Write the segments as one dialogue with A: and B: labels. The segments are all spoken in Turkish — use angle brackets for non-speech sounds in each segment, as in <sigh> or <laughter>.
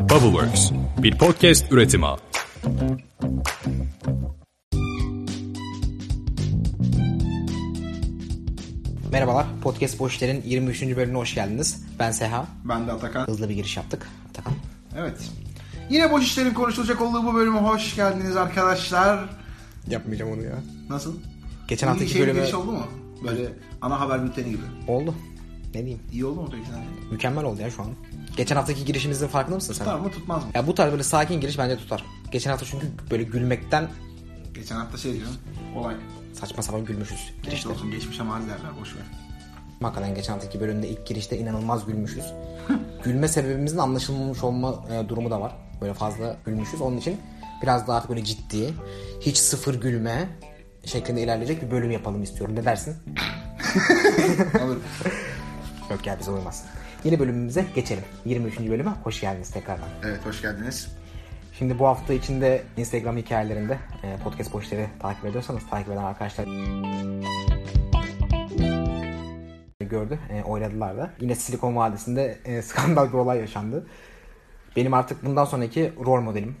A: Bubbleworks, bir podcast üretimi.
B: Merhabalar, Podcast Boş İşler'in 23. bölümüne hoş geldiniz. Ben Seha.
C: Ben de Atakan.
B: Hızlı bir giriş yaptık. Atakan.
C: Evet. Yine boş işlerin konuşulacak olduğu bu bölüme hoş geldiniz arkadaşlar.
B: Yapmayacağım onu ya.
C: Nasıl?
B: Geçen
C: İyi
B: haftaki
C: şey
B: bölüme
C: giriş oldu mu? Böyle ana haber bülteni gibi.
B: oldu. Ne diyeyim?
C: İyi oldu mu peki sence?
B: Mükemmel oldu ya şu an. Geçen haftaki girişimizin farkında mısın sen?
C: Tutar mı tutmaz mı?
B: Ya bu tarz böyle sakin giriş bence tutar. Geçen hafta çünkü böyle gülmekten
C: Geçen hafta şey diyorum. Olay.
B: saçma sapan gülmüşüz
C: Girişte
B: girişte.
C: olsun geçmişe mal derler boş ver.
B: Hakikaten geçen haftaki bölümde ilk girişte inanılmaz gülmüşüz. <laughs> Gülme sebebimizin anlaşılmamış olma e, durumu da var. Böyle fazla gülmüşüz. Onun için biraz daha artık böyle ciddi, hiç sıfır gülme şeklinde ilerleyecek bir bölüm yapalım istiyorum. Ne dersin? <laughs>
C: Olur. <laughs>
B: Yok ya bize uymaz. Yeni bölümümüze geçelim. 23. bölüme hoş geldiniz tekrardan.
C: evet hoş geldiniz.
B: Şimdi bu hafta içinde Instagram hikayelerinde e, podcast boşları takip ediyorsanız takip eden arkadaşlar gördü. E, oyladılar da. Yine Silikon Vadisi'nde e, <laughs> skandal bir olay yaşandı. Benim artık bundan sonraki rol modelim,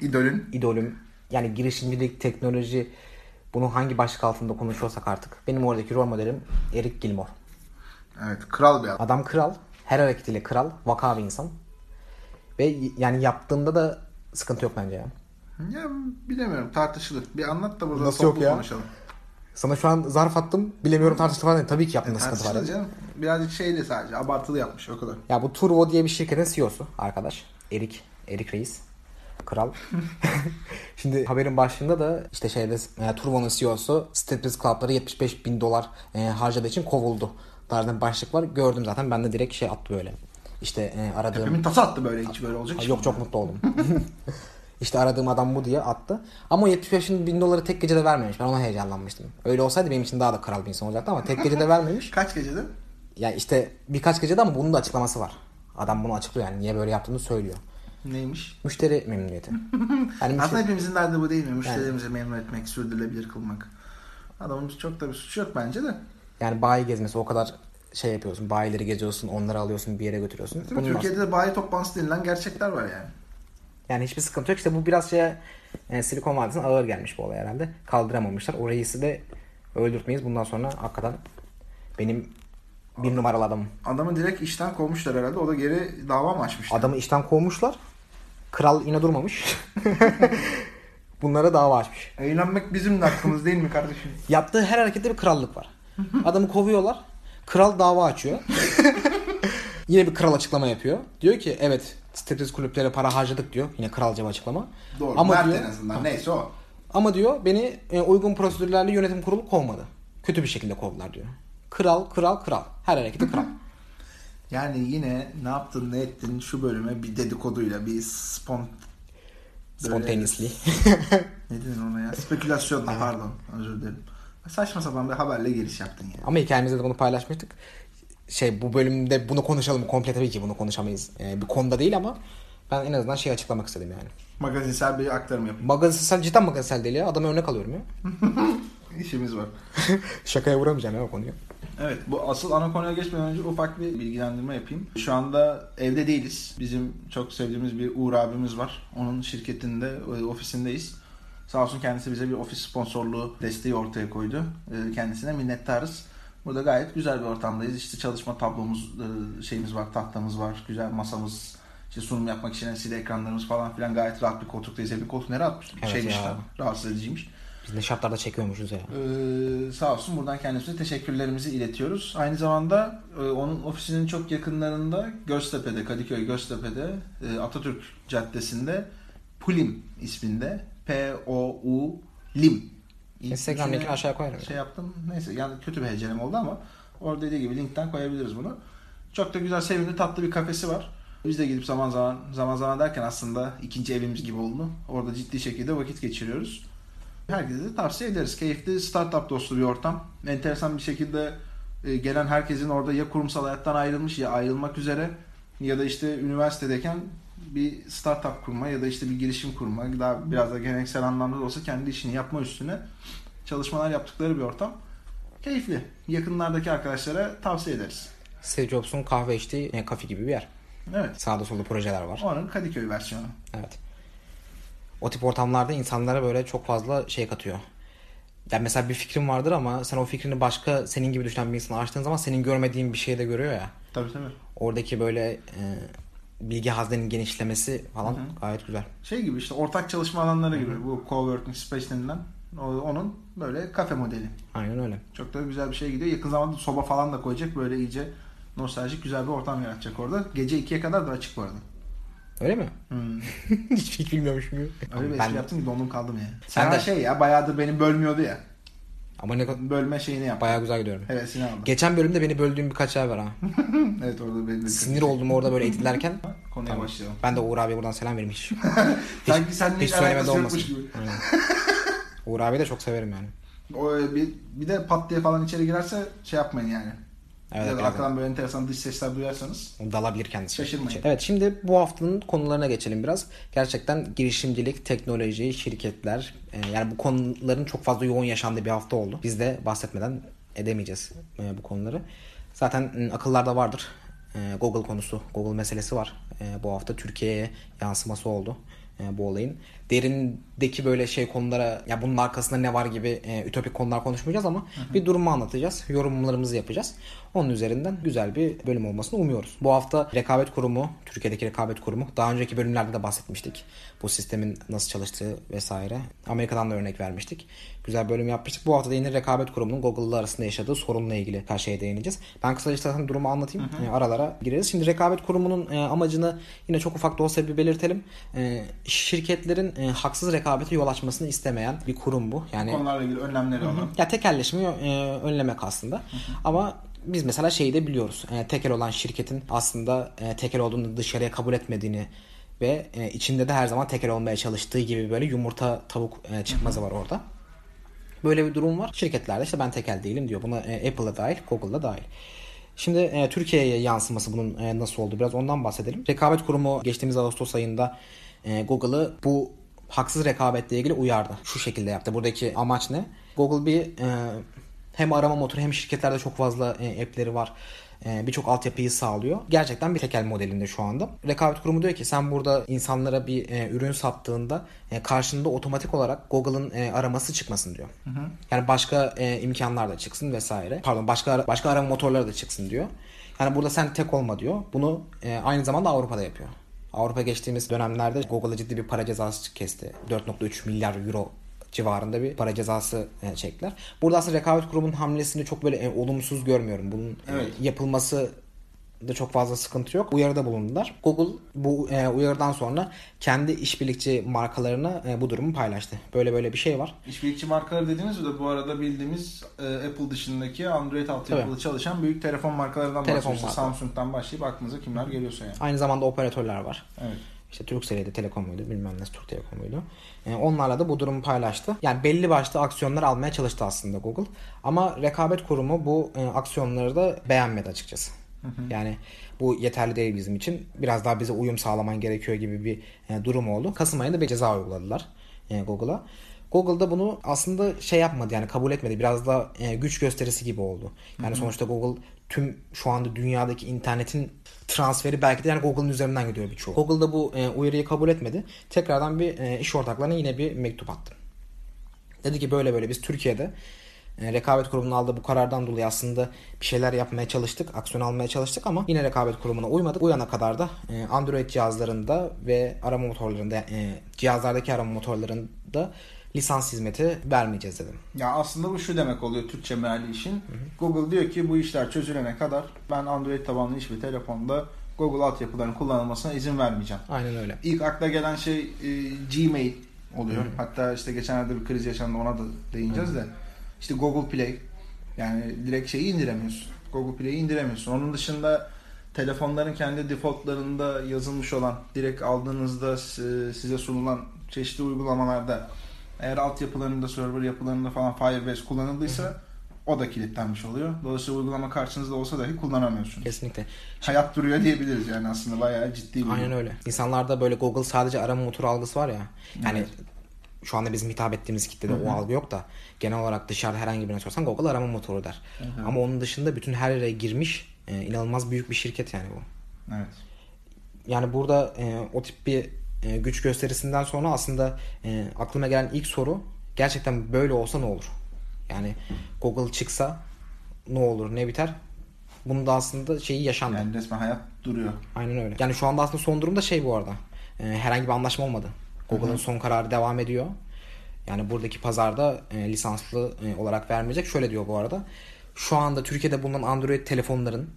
C: İdolün.
B: idolüm, yani girişimcilik, teknoloji bunu hangi başlık altında konuşuyorsak artık. Benim oradaki rol modelim Eric Gilmore.
C: Evet kral bir adam.
B: Adam kral. Her hareketiyle kral. Vaka bir insan. Ve yani yaptığında da sıkıntı yok bence ya.
C: Ya bilemiyorum tartışılır. Bir anlat da burada
B: Nasıl yok ya?
C: konuşalım.
B: Sana şu an zarf attım. Bilemiyorum tartıştı falan. Tabii ki yaptığında sıkıntı var.
C: Tartışılır canım. Birazcık şeyli sadece abartılı yapmış o kadar.
B: Ya bu Turbo diye bir şirketin CEO'su arkadaş. Erik. Erik Reis. Kral. <laughs> <laughs> Şimdi haberin başında da işte şeyde e, Turbo'nun CEO'su Steples Club'ları 75 bin dolar e, harcadığı için kovuldu. Tarzında başlık var. Gördüm zaten. Ben de direkt şey attı böyle. İşte e, aradığım...
C: Tepemin tası attı böyle hiç böyle olacak.
B: Yok çok mutlu oldum. <laughs> <laughs> işte aradığım adam bu diye attı. Ama o 75 bin doları tek gecede vermemiş. Ben ona heyecanlanmıştım. Öyle olsaydı benim için daha da kral bir insan olacaktı ama tek gecede vermemiş. <laughs>
C: Kaç gecede?
B: Ya işte birkaç gecede ama bunun da açıklaması var. Adam bunu açıklıyor yani niye böyle yaptığını söylüyor.
C: Neymiş?
B: Müşteri memnuniyeti. Yani müşteri-
C: Aslında hepimizin derdi bu değil mi? Müşterilerimizi memnun etmek, sürdürülebilir kılmak. Adamın çok da bir suçu yok bence de.
B: Yani bayi gezmesi o kadar şey yapıyorsun. Bayileri geziyorsun, onları alıyorsun, bir yere götürüyorsun.
C: Değil?
B: Bunun
C: Türkiye'de de bayi toplantısı denilen gerçekler var yani.
B: Yani hiçbir sıkıntı yok. İşte bu biraz şeye e, Silikon Vadisi'ne ağır gelmiş bu olay herhalde. Kaldıramamışlar. O reisi de öldürtmeyiz. Bundan sonra hakikaten benim bir numaralı adamım.
C: Adamı direkt işten kovmuşlar herhalde. O da geri dava mı açmıştı?
B: Adamı işten kovmuşlar. Kral yine durmamış. <laughs> Bunlara dava açmış.
C: Eğlenmek bizim de hakkımız değil mi kardeşim?
B: Yaptığı her harekette bir krallık var. Adamı kovuyorlar. Kral dava açıyor. <laughs> Yine bir kral açıklama yapıyor. Diyor ki evet Tetris kulüplere para harcadık diyor. Yine kralca bir açıklama.
C: Doğru.
B: Ama diyor,
C: en azından. Neyse o.
B: Ama diyor beni e, uygun prosedürlerle yönetim kurulu kovmadı. Kötü bir şekilde kovdular diyor. Kral, kral, kral. Her hareketi kral. <laughs>
C: Yani yine ne yaptın ne ettin şu bölüme bir dedikoduyla bir spon...
B: Spontaneously. <laughs>
C: Ne dedin ona ya? Spekülasyonla pardon. Özür dilerim. Saçma sapan bir haberle giriş yaptın ya.
B: Ama hikayemizde de bunu paylaşmıştık. Şey bu bölümde bunu konuşalım. Komple tabii ki bunu konuşamayız. E, bir konuda değil ama ben en azından şey açıklamak istedim yani.
C: Magazinsel bir aktarım yapayım.
B: Magazinsel cidden magazinsel değil ya. Adama örnek alıyorum ya. <laughs>
C: İşimiz var. <laughs>
B: Şakaya vuramayacağım ya o konuyu.
C: Evet bu asıl ana konuya geçmeden önce ufak bir bilgilendirme yapayım. Şu anda evde değiliz. Bizim çok sevdiğimiz bir Uğur abimiz var. Onun şirketinde, e, ofisindeyiz. Sağ olsun kendisi bize bir ofis sponsorluğu desteği ortaya koydu. E, Kendisine minnettarız. Burada gayet güzel bir ortamdayız. İşte çalışma tablomuz, e, şeyimiz var, tahtamız var, güzel masamız, işte sunum yapmak için LCD ekranlarımız falan filan gayet rahat bir koltuktayız. Bir koltuk ne rahat
B: Evet
C: şeymiş
B: ya.
C: tabii, rahatsız ediciymiş.
B: Biz ne şartlarda çekiyormuşuz ya.
C: Ee, sağ olsun buradan kendisine teşekkürlerimizi iletiyoruz. Aynı zamanda e, onun ofisinin çok yakınlarında Göztepe'de, Kadıköy Göztepe'de e, Atatürk Caddesi'nde Pulim isminde P-O-U Lim.
B: Instagram
C: İçine
B: linkini aşağıya koyarım.
C: Şey yaptım. Neyse yani kötü bir hecelem oldu ama orada dediği gibi linkten koyabiliriz bunu. Çok da güzel, sevimli, tatlı bir kafesi var. Biz de gidip zaman zaman zaman zaman derken aslında ikinci evimiz gibi oldu. Orada ciddi şekilde vakit geçiriyoruz. Herkese de tavsiye ederiz. Keyifli, startup dostu bir ortam. Enteresan bir şekilde e, gelen herkesin orada ya kurumsal hayattan ayrılmış ya ayrılmak üzere ya da işte üniversitedeyken bir startup kurma ya da işte bir girişim kurma daha biraz da geleneksel anlamda da olsa kendi işini yapma üstüne çalışmalar yaptıkları bir ortam. Keyifli. Yakınlardaki arkadaşlara tavsiye ederiz.
B: Steve Jobs'un kahve içtiği e, kafe gibi bir yer.
C: Evet.
B: Sağda solda projeler var.
C: Onun Kadıköy versiyonu.
B: Evet. O tip ortamlarda insanlara böyle çok fazla şey katıyor. Yani mesela bir fikrin vardır ama sen o fikrini başka senin gibi düşünen bir insana açtığın zaman senin görmediğin bir şey de görüyor ya.
C: Tabii tabii.
B: Oradaki böyle e, bilgi haznenin genişlemesi falan gayet güzel.
C: Şey gibi işte ortak çalışma alanları gibi. Bu coworking space denilen. Onun böyle kafe modeli.
B: Aynen öyle.
C: Çok da güzel bir şey gidiyor. Yakın zamanda soba falan da koyacak. Böyle iyice nostaljik güzel bir ortam yaratacak orada. Gece 2'ye kadar da açık bu arada.
B: Öyle mi?
C: Hmm. <laughs>
B: Hiç, hiç bilmiyormuşum. gibi.
C: Öyle bir
B: ben
C: espri yaptım ki dondum kaldım ya.
B: Sen
C: Sen
B: de
C: şey ya bayağıdır beni bölmüyordu ya.
B: Ama ne kadar
C: Bölme şeyini yap.
B: bayağı güzel gidiyorum.
C: Hevesini aldım.
B: Geçen bölümde beni böldüğüm birkaç yer var ha. <laughs>
C: evet orada benim de
B: Sinir oldum orada böyle editlerken. <laughs>
C: Konuya
B: Tamam.
C: başlayalım.
B: Ben de Uğur abiye buradan selam vereyim hiç. <laughs>
C: Sanki seninle hiç
B: söylemede
C: alakası
B: olmasın.
C: gibi.
B: Uğur abiyi de çok severim yani.
C: O, e, bir, bir de pat diye falan içeri girerse şey yapmayın yani.
B: Evet,
C: ya da
B: evet.
C: arkadan böyle enteresan dış sesler duyarsanız.
B: Dalabilir kendisi.
C: Şaşırmayın.
B: Evet şimdi bu haftanın konularına geçelim biraz. Gerçekten girişimcilik, teknoloji, şirketler e, yani bu konuların çok fazla yoğun yaşandığı bir hafta oldu. Biz de bahsetmeden edemeyeceğiz e, bu konuları. Zaten e, akıllarda vardır. E, Google konusu, Google meselesi var. E, bu hafta Türkiye'ye yansıması oldu e, bu olayın. Derindeki böyle şey konulara ya bunun arkasında ne var gibi e, ütopik konular konuşmayacağız ama bir durumu anlatacağız. Yorumlarımızı yapacağız. Onun üzerinden güzel bir bölüm olmasını umuyoruz. Bu hafta rekabet kurumu, Türkiye'deki rekabet kurumu. Daha önceki bölümlerde de bahsetmiştik. Bu sistemin nasıl çalıştığı vesaire. Amerika'dan da örnek vermiştik. Güzel bölüm yapmıştık. Bu hafta da yine rekabet kurumunun Google'la arasında yaşadığı sorunla ilgili her şeye değineceğiz. Ben kısaca zaten durumu anlatayım. E, aralara gireriz. Şimdi rekabet kurumunun e, amacını yine çok ufak da olsa bir belirtelim. E, şirketlerin e, haksız rekabete yol açmasını istemeyen bir kurum bu. Yani
C: Konularla ilgili önlemleri olan.
B: ya tekelleşmeyi e, önlemek aslında. Ama biz mesela şeyi de biliyoruz. E, tekel olan şirketin aslında e, tekel olduğunu dışarıya kabul etmediğini ve e, içinde de her zaman tekel olmaya çalıştığı gibi böyle yumurta tavuk e, çıkmazı var orada. Böyle bir durum var. Şirketlerde işte ben tekel değilim diyor. Buna e, Apple'da dahil, Google'da dahil. Şimdi e, Türkiye'ye yansıması bunun e, nasıl oldu biraz ondan bahsedelim. Rekabet Kurumu geçtiğimiz Ağustos ayında e, Google'ı bu haksız rekabetle ilgili uyardı. Şu şekilde yaptı. Buradaki amaç ne? Google bir e, hem arama motoru hem şirketlerde çok fazla e, app'leri var. E, Birçok altyapıyı sağlıyor. Gerçekten bir tekel modelinde şu anda. Rekabet kurumu diyor ki sen burada insanlara bir e, ürün sattığında e, karşında otomatik olarak Google'ın e, araması çıkmasın diyor. Yani başka e, imkanlar da çıksın vesaire. Pardon başka başka arama motorları da çıksın diyor. Yani burada sen tek olma diyor. Bunu e, aynı zamanda Avrupa'da yapıyor. Avrupa geçtiğimiz dönemlerde Google'a ciddi bir para cezası kesti. 4.3 milyar euro civarında bir para cezası e, çektiler. Burada aslında rekabet kurumunun hamlesini çok böyle e, olumsuz görmüyorum. Bunun e,
C: Evet.
B: yapılması da çok fazla sıkıntı yok. Uyarıda bulundular. Google bu e, uyarıdan sonra kendi işbirlikçi markalarına e, bu durumu paylaştı. Böyle böyle bir şey var.
C: İşbirlikçi markaları dediğiniz de bu arada bildiğimiz e, Apple dışındaki Android altyapılı çalışan büyük telefon markalarından
B: Telefon
C: bahsediyoruz.
B: Markaları.
C: Samsung'dan başlayıp aklınıza kimler geliyorsa yani.
B: Aynı zamanda operatörler var.
C: Evet.
B: İşte Turkcell'de Telekom'uydu bilmem ne Türk Telekom'uydu. E, onlarla da bu durumu paylaştı. Yani belli başlı aksiyonlar almaya çalıştı aslında Google. Ama rekabet kurumu bu e, aksiyonları da beğenmedi açıkçası. Yani bu yeterli değil bizim için. Biraz daha bize uyum sağlaman gerekiyor gibi bir e, durum oldu. Kasım ayında bir ceza uyguladılar e, Google'a. Google da bunu aslında şey yapmadı yani kabul etmedi. Biraz da e, güç gösterisi gibi oldu. Yani sonuçta Google tüm şu anda dünyadaki internetin transferi belki de yani Google'ın üzerinden gidiyor birçoğu. Google da bu e, uyarıyı kabul etmedi. Tekrardan bir e, iş ortaklarına yine bir mektup attı. Dedi ki böyle böyle biz Türkiye'de e, rekabet kurumunun aldığı bu karardan dolayı aslında bir şeyler yapmaya çalıştık, aksiyon almaya çalıştık ama yine rekabet kurumuna uymadık. Uyana kadar da e, Android cihazlarında ve arama motorlarında e, cihazlardaki arama motorlarında lisans hizmeti vermeyeceğiz dedim.
C: Ya aslında bu şu demek oluyor Türkçe meali işin. Google diyor ki bu işler çözülene kadar ben Android tabanlı hiçbir telefonda Google altyapılarının kullanılmasına izin vermeyeceğim.
B: Aynen öyle.
C: İlk akla gelen şey e, Gmail oluyor. Hatta işte geçenlerde bir kriz yaşandı ona da değineceğiz de. İşte Google Play. Yani direkt şeyi indiremiyorsun. Google Play'i indiremiyorsun. Onun dışında telefonların kendi defaultlarında yazılmış olan direkt aldığınızda size sunulan çeşitli uygulamalarda eğer altyapılarında, server yapılarında falan Firebase kullanıldıysa o da kilitlenmiş oluyor. Dolayısıyla uygulama karşınızda olsa dahi kullanamıyorsunuz.
B: Kesinlikle.
C: Hayat duruyor diyebiliriz yani aslında bayağı ciddi bir
B: Aynen öyle. İnsanlarda böyle Google sadece arama motoru algısı var ya. Yani
C: Evet.
B: Şu anda bizim hitap ettiğimiz kitlede o algı yok da genel olarak dışarıda herhangi birine sorsan Google arama motoru der. Ama onun dışında bütün her yere girmiş e, inanılmaz büyük bir şirket yani bu.
C: Evet.
B: yani burada e, o tip bir e, güç gösterisinden sonra aslında e, aklıma gelen ilk soru gerçekten böyle olsa ne olur? Yani Google çıksa ne olur ne biter? Bunda aslında şeyi yaşandı.
C: Yani resmen hayat duruyor.
B: Aynen öyle. Yani şu anda aslında son durumda şey bu arada. E, herhangi bir anlaşma olmadı. Google'ın son kararı devam ediyor. Yani buradaki pazarda e, lisanslı e, olarak vermeyecek. Şöyle diyor bu arada. Şu anda Türkiye'de bulunan Android telefonların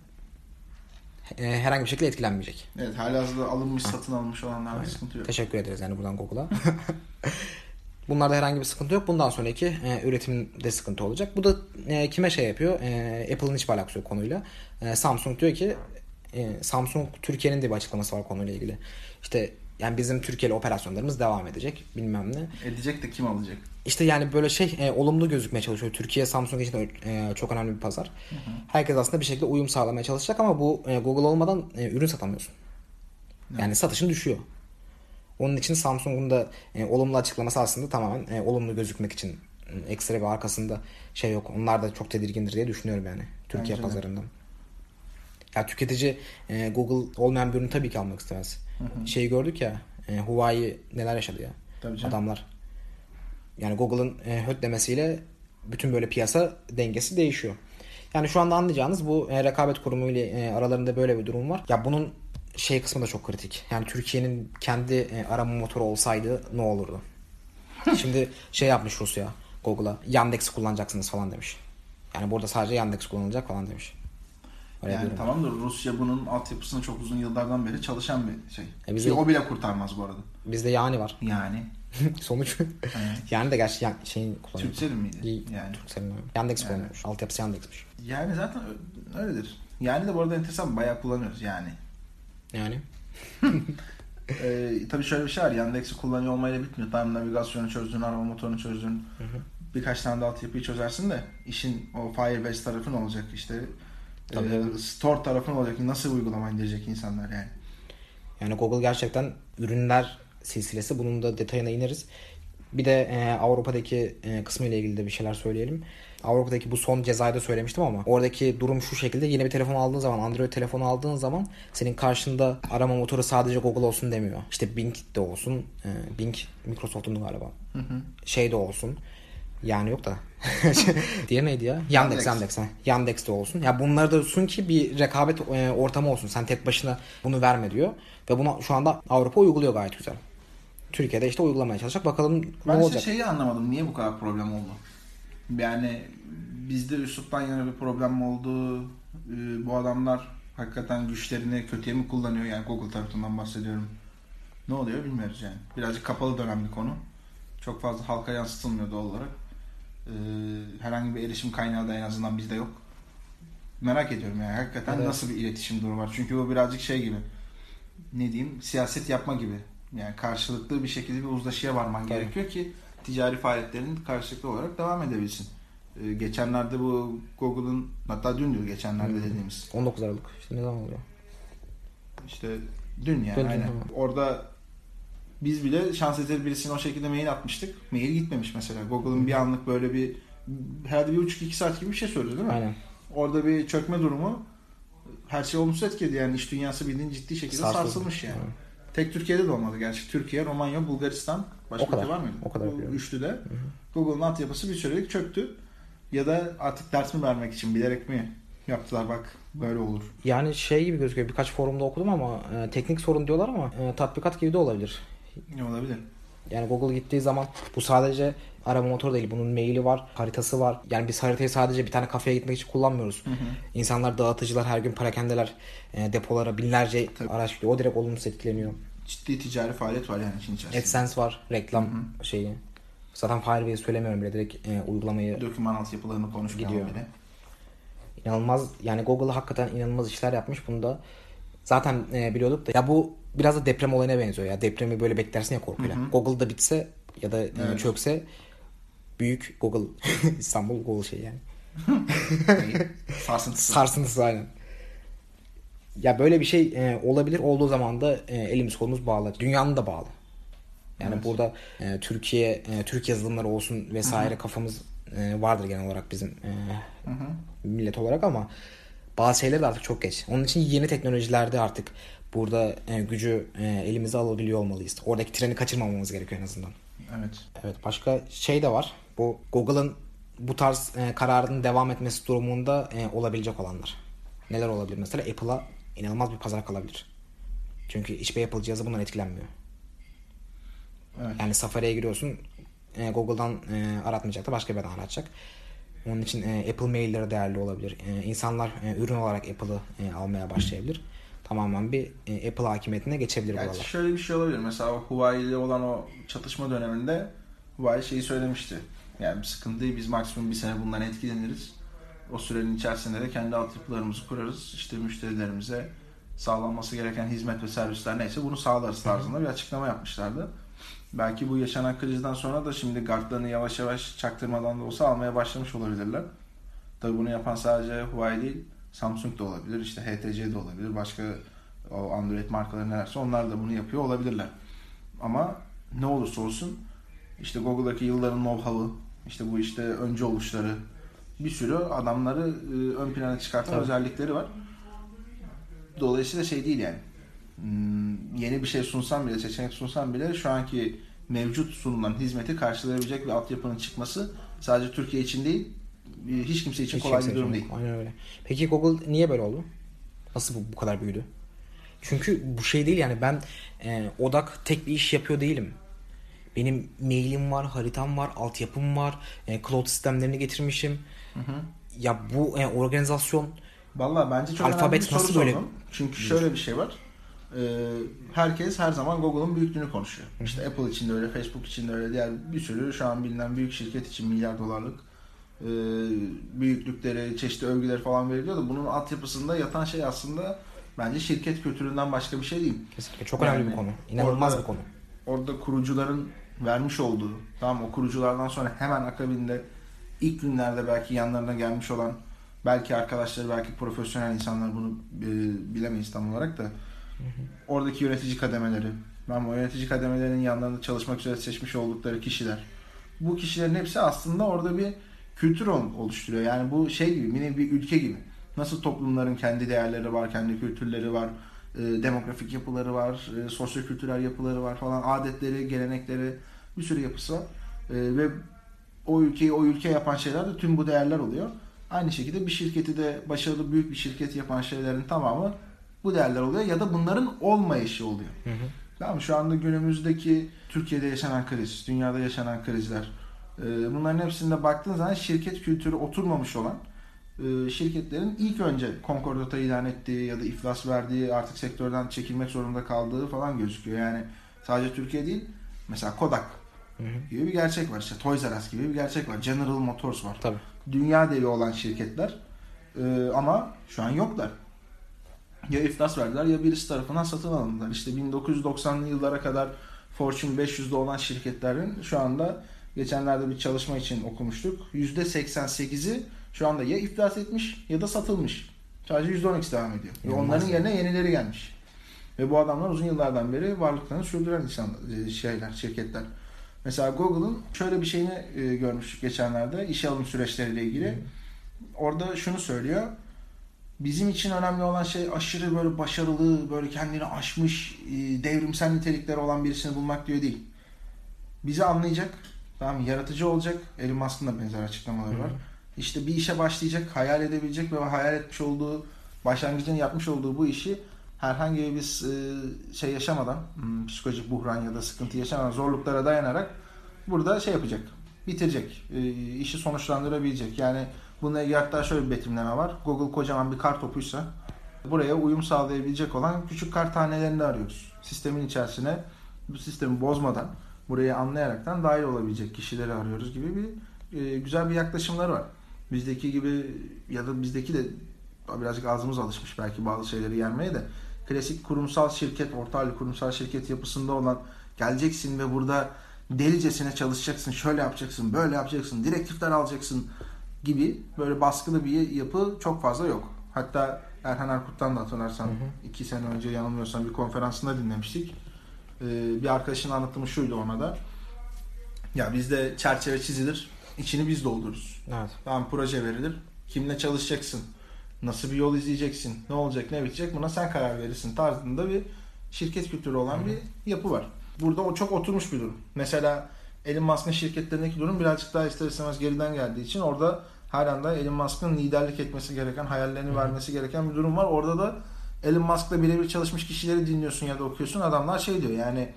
B: e, herhangi bir şekilde etkilenmeyecek.
C: Evet halihazırda alınmış satın alınmış olanlarda sıkıntı yok.
B: Teşekkür ederiz yani buradan Google'a. <laughs> Bunlarda herhangi bir sıkıntı yok. Bundan sonraki e, üretimde sıkıntı olacak. Bu da e, kime şey yapıyor? E, Apple'ın hiçbir alakası yok konuyla. E, Samsung diyor ki e, Samsung Türkiye'nin de bir açıklaması var konuyla ilgili. İşte yani bizim Türkiye'li operasyonlarımız devam edecek bilmem ne.
C: Edecek de kim alacak?
B: İşte yani böyle şey e, olumlu gözükmeye çalışıyor. Türkiye Samsung için de e, çok önemli bir pazar. Herkes aslında bir şekilde uyum sağlamaya çalışacak ama bu e, Google olmadan e, ürün satamıyorsun. Yani satışın düşüyor. Onun için Samsung'un da e, olumlu açıklaması aslında tamamen e, olumlu gözükmek için e, ekstra bir arkasında şey yok. Onlar da çok tedirgindir diye düşünüyorum yani Türkiye
C: Bence
B: pazarından. Ya tüketici e, Google olmayan bir ürünü tabii ki almak istemez. Şeyi gördük ya e, Huawei neler yaşadı ya.
C: Tabii canım.
B: Adamlar. Yani Google'ın e, höt demesiyle bütün böyle piyasa dengesi değişiyor. Yani şu anda anlayacağınız bu e, rekabet kurumu ile e, aralarında böyle bir durum var. Ya bunun şey kısmı da çok kritik. Yani Türkiye'nin kendi e, arama motoru olsaydı ne olurdu? Şimdi şey yapmış Rusya Google'a Yandex kullanacaksınız falan demiş. Yani burada sadece Yandex kullanılacak falan demiş. Bir
C: Yani
B: durum.
C: tamamdır Rusya bunun altyapısında çok uzun yıllardan beri çalışan bir şey.
B: E bize-
C: Ki o bile kurtarmaz bu arada.
B: Bizde yani var.
C: Yani. <laughs>
B: Sonuç. yani de gerçi yan, şeyin kullanıyor.
C: Türkcell'in miydi? Yani.
B: Turkcell'in öyle. Yandex
C: Yani.
B: kullanıyormuş. Altyapısı Yandex'miş.
C: Yani zaten öyledir. Yani de bu arada enteresan bayağı kullanıyoruz yani.
B: Yani. <laughs>
C: Ee, tabii şöyle bir şey var. Yandex'i kullanıyor olmayla bitmiyor. Tamam navigasyonu çözdün, arama motorunu çözdün. Birkaç tane de altyapıyı çözersin de işin o Firebase tarafı ne olacak işte.
B: Tabii,
C: e, store tarafı ne olacak? Nasıl uygulama indirecek insanlar yani?
B: Yani Google gerçekten ürünler silsilesi. Bunun da detayına ineriz. Bir de e, Avrupa'daki e, kısmı ile ilgili de bir şeyler söyleyelim. Avrupa'daki bu son cezayı da söylemiştim ama oradaki durum şu şekilde yeni bir telefon aldığın zaman Android telefonu aldığın zaman senin karşında arama motoru sadece Google olsun demiyor. İşte Bing de olsun. E, Bing Microsoft'un galiba. Şey de olsun. Yani yok da. <laughs> Diğer neydi ya? Yandex,
C: Yandex.
B: Yandex. Yandex de olsun. Ya bunları da sun ki bir rekabet e, ortamı olsun. Sen tek başına bunu verme diyor. Ve bunu şu anda Avrupa uyguluyor gayet güzel. Türkiye'de işte uygulamaya çalışacak. Bakalım ne
C: Ben işte
B: olacak.
C: şeyi anlamadım. Niye bu kadar problem oldu? Yani bizde üsluptan yana bir problem mi oldu? Ee, bu adamlar hakikaten güçlerini kötüye mi kullanıyor? Yani Google tarafından bahsediyorum. Ne oluyor bilmiyoruz yani. Birazcık kapalı dönemli konu. Çok fazla halka yansıtılmıyor doğal olarak. Ee, herhangi bir erişim kaynağı da en azından bizde yok. Merak ediyorum yani hakikaten
B: Evet.
C: nasıl bir iletişim durumu var. Çünkü bu birazcık şey gibi. Ne diyeyim? Siyaset yapma gibi. Yani karşılıklı bir şekilde bir uzlaşıya varman
B: Tabii.
C: gerekiyor ki ticari faaliyetlerin karşılıklı olarak devam edebilsin. Ee, geçenlerde bu Google'ın hatta dündür geçenlerde
B: Hmm.
C: dediğimiz
B: 19 Aralık. İşte ne zaman oluyor?
C: işte dün yani
B: Dün, dün,
C: aynen.
B: tamam.
C: Orada biz bile şans eseri birisine o şekilde mail atmıştık. Mail gitmemiş mesela. Google'ın bir anlık böyle bir herhalde bir buçuk iki saat gibi bir şey söyledi değil mi?
B: Aynen.
C: Orada bir çökme durumu her şey olumsuz etkiledi yani iş dünyası bildiğin ciddi şekilde
B: Sarsıldı.
C: sarsılmış yani.
B: Evet.
C: Tek Türkiye'de de olmadı gerçi. Türkiye, Romanya, Bulgaristan başka ülke var mıydı?
B: O kadar
C: Bu
B: biliyorum.
C: üçlüde. Google'ın altyapısı bir sürelik çöktü. Ya da artık ders mi vermek için bilerek mi yaptılar bak böyle olur.
B: Yani şey gibi gözüküyor. Birkaç forumda okudum ama e, teknik sorun diyorlar ama e, tatbikat gibi de olabilir.
C: Ne olabilir?
B: Yani Google gittiği zaman bu sadece arama motoru değil. Bunun maili var, haritası var. Yani biz haritayı sadece bir tane kafeye gitmek için kullanmıyoruz. İnsanlar dağıtıcılar her gün parakendeler e, depolara binlerce
C: Tabii.
B: araç gidiyor. O direkt olumsuz etkileniyor.
C: Ciddi ticari faaliyet var yani işin içerisinde.
B: AdSense var, reklam şeyi. Zaten Firebase'i söylemiyorum bile direkt e, uygulamayı
C: Doküman altyapılarını konuşmayalım
B: Gidiyor.
C: bile.
B: inanılmaz yani Google hakikaten inanılmaz işler yapmış. Bunu da zaten e, biliyorduk da ya bu biraz da deprem olayına benziyor ya. Depremi böyle beklersin ya korkuyla. Google'da bitse ya da
C: Evet.
B: çökse büyük Google <laughs> İstanbul Google şey yani. <laughs>
C: Sarsıntısı.
B: Sarsıntısı aynen. Ya böyle bir şey e, olabilir. Olduğu zaman da e, elimiz kolumuz bağlı. Dünyanın da bağlı. Yani
C: Evet.
B: burada e, Türkiye e, Türk yazılımları olsun vesaire kafamız e, vardır genel olarak bizim e,
C: Hı hı.
B: millet olarak ama bazı şeyler de artık çok geç. Onun için yeni teknolojilerde artık burada e, gücü e, elimize alabiliyor olmalıyız. Oradaki treni kaçırmamamız gerekiyor en azından.
C: Evet.
B: Evet başka şey de var. Bu Google'ın bu tarz e, kararının devam etmesi durumunda e, olabilecek olanlar. Neler olabilir mesela? Apple'a inanılmaz bir pazar kalabilir. Çünkü hiçbir Apple cihazı bundan etkilenmiyor.
C: Evet.
B: Yani Safari'ye giriyorsun e, Google'dan e, aratmayacak da başka bir yerden aratacak. Onun için e, Apple mailleri değerli olabilir. E, insanlar e, ürün olarak Apple'ı e, almaya başlayabilir. Tamamen bir e, Apple hakimiyetine geçebilir
C: Yani
B: buralar.
C: şöyle bir şey olabilir. Mesela Huawei ile olan o çatışma döneminde Huawei şeyi söylemişti. Yani bir sıkıntı değil. Biz maksimum bir sene bundan etkileniriz. O sürenin içerisinde de kendi altyapılarımızı kurarız. İşte müşterilerimize sağlanması gereken hizmet ve servisler neyse bunu sağlarız tarzında bir açıklama yapmışlardı. Belki bu yaşanan krizden sonra da şimdi kartlarını yavaş yavaş çaktırmadan da olsa almaya başlamış olabilirler. Tabii bunu yapan sadece Huawei değil, Samsung da olabilir, işte HTC de olabilir, başka o Android markaları nelerse onlar da bunu yapıyor olabilirler. Ama ne olursa olsun işte Google'daki yılların know-how'ı, işte bu işte önce oluşları bir sürü adamları e, ön plana çıkartan
B: Tabii.
C: özellikleri var. Dolayısıyla şey değil yani. Hmm, Yeni bir şey sunsan bile, seçenek sunsan bile şu anki mevcut sunulan hizmeti karşılayabilecek bir altyapının çıkması sadece Türkiye için değil, hiç kimse için
B: Hiç
C: kolay
B: kimse
C: bir durum değil.
B: Aynen öyle. Peki Google niye böyle oldu? Nasıl bu, bu kadar büyüdü? Çünkü bu şey değil yani ben e, odak tek bir iş yapıyor değilim. Benim mailim var, haritam var, altyapım var, e, cloud sistemlerini getirmişim. Ya bu e, organizasyon
C: Vallahi bence çok
B: Alfabet
C: önemli bir soru
B: nasıl böyle.
C: Çünkü şöyle bir şey var. Ee, herkes her zaman Google'ın büyüklüğünü konuşuyor. İşte Apple için de öyle, Facebook için de öyle, diğer bir sürü şu an bilinen büyük şirket için milyar dolarlık e, büyüklükleri, çeşitli övgüleri falan veriliyor da bunun altyapısında yatan şey aslında bence şirket kültüründen başka bir şey değil.
B: kesinlikle çok önemli
C: Yani
B: bir konu. İnanılmaz
C: orada-
B: bir konu.
C: Orada kurucuların vermiş olduğu, tamam o kuruculardan sonra hemen akabinde ilk günlerde belki yanlarına gelmiş olan belki arkadaşları, belki profesyonel insanlar bunu e, bilemeyiz tam olarak da oradaki yönetici kademeleri, ben o yönetici kademelerinin yanlarında çalışmak üzere seçmiş oldukları kişiler. Bu kişilerin hepsi aslında orada bir kültür ol- oluşturuyor. Yani bu şey gibi, mini bir ülke gibi. Nasıl toplumların kendi değerleri var, kendi kültürleri var, e, demografik yapıları var, e, sosyo-kültürel yapıları var falan, adetleri, gelenekleri, bir sürü yapısı var. E, ve o ülkeyi o ülke yapan şeyler de tüm bu değerler oluyor. Aynı şekilde bir şirketi de başarılı büyük bir şirket yapan şeylerin tamamı bu değerler oluyor ya da bunların olmayışı oluyor. Tamam mı? Şu anda günümüzdeki Türkiye'de yaşanan kriz, dünyada yaşanan krizler bunların hepsinde baktığın zaman şirket kültürü oturmamış olan e, şirketlerin ilk önce konkordata ilan ettiği ya da iflas verdiği artık sektörden çekilmek zorunda kaldığı falan gözüküyor. Yani sadece Türkiye değil mesela Kodak gibi bir gerçek var. İşte Toys R Us gibi bir gerçek var. General Motors var.
B: Tabii.
C: Dünya devi olan şirketler e, ama şu an yoklar. Ya iflas verdiler ya birisi tarafından satın alındılar. İşte 1990'lı yıllara kadar Fortune 500'de olan şirketlerin şu anda geçenlerde bir çalışma için okumuştuk. %88'i şu anda ya iflas etmiş ya da satılmış. Sadece %12'si devam ediyor. Ve onların yerine yenileri gelmiş. Ve bu adamlar uzun yıllardan beri varlıklarını sürdüren insan e, şeyler, şirketler. Mesela Google'ın şöyle bir şeyini e, görmüştük geçenlerde işe alım süreçleriyle ilgili. Orada şunu söylüyor. Bizim için önemli olan şey aşırı böyle başarılı, böyle kendini aşmış, e, devrimsel nitelikleri olan birisini bulmak diyor değil. Bizi anlayacak, tamam yaratıcı olacak. Elon Musk'ın da benzer açıklamaları var. İşte bir işe başlayacak, hayal edebilecek ve hayal etmiş olduğu, başlangıcını yapmış olduğu bu işi herhangi bir e, şey yaşamadan, hmm, psikolojik buhran ya da sıkıntı yaşamadan, zorluklara dayanarak burada şey yapacak, bitirecek, e, işi sonuçlandırabilecek. Yani bununla ilgili hatta şöyle bir betimleme var. Google kocaman bir kar topuysa buraya uyum sağlayabilecek olan küçük kar tanelerini arıyoruz. Sistemin içerisine bu sistemi bozmadan burayı anlayaraktan dahil olabilecek kişileri arıyoruz gibi bir e, güzel bir yaklaşımları var. Bizdeki gibi ya da bizdeki de birazcık ağzımız alışmış belki bazı şeyleri yermeye de klasik kurumsal şirket, orta halli kurumsal şirket yapısında olan geleceksin ve burada delicesine çalışacaksın, şöyle yapacaksın, böyle yapacaksın, direktifler alacaksın gibi böyle baskılı bir yapı çok fazla yok. Hatta Erhan Erkut'tan da hatırlarsan iki sene önce yanılmıyorsam bir konferansında dinlemiştik. Ee, bir arkadaşın anlatımı şuydu ona da. Ya bizde çerçeve çizilir, içini biz doldururuz.
B: Evet.
C: Tamam proje verilir. Kimle çalışacaksın? Nasıl bir yol izleyeceksin? Ne olacak, ne bitecek? Buna sen karar verirsin tarzında bir şirket kültürü olan bir yapı var. Burada o çok oturmuş bir durum. Mesela Elon Musk'ın şirketlerindeki durum birazcık daha ister istemez geriden geldiği için orada her anda Elon Musk'ın liderlik etmesi gereken, hayallerini vermesi gereken bir durum var. Orada da Elon Musk'la birebir çalışmış kişileri dinliyorsun ya da okuyorsun. Adamlar şey diyor yani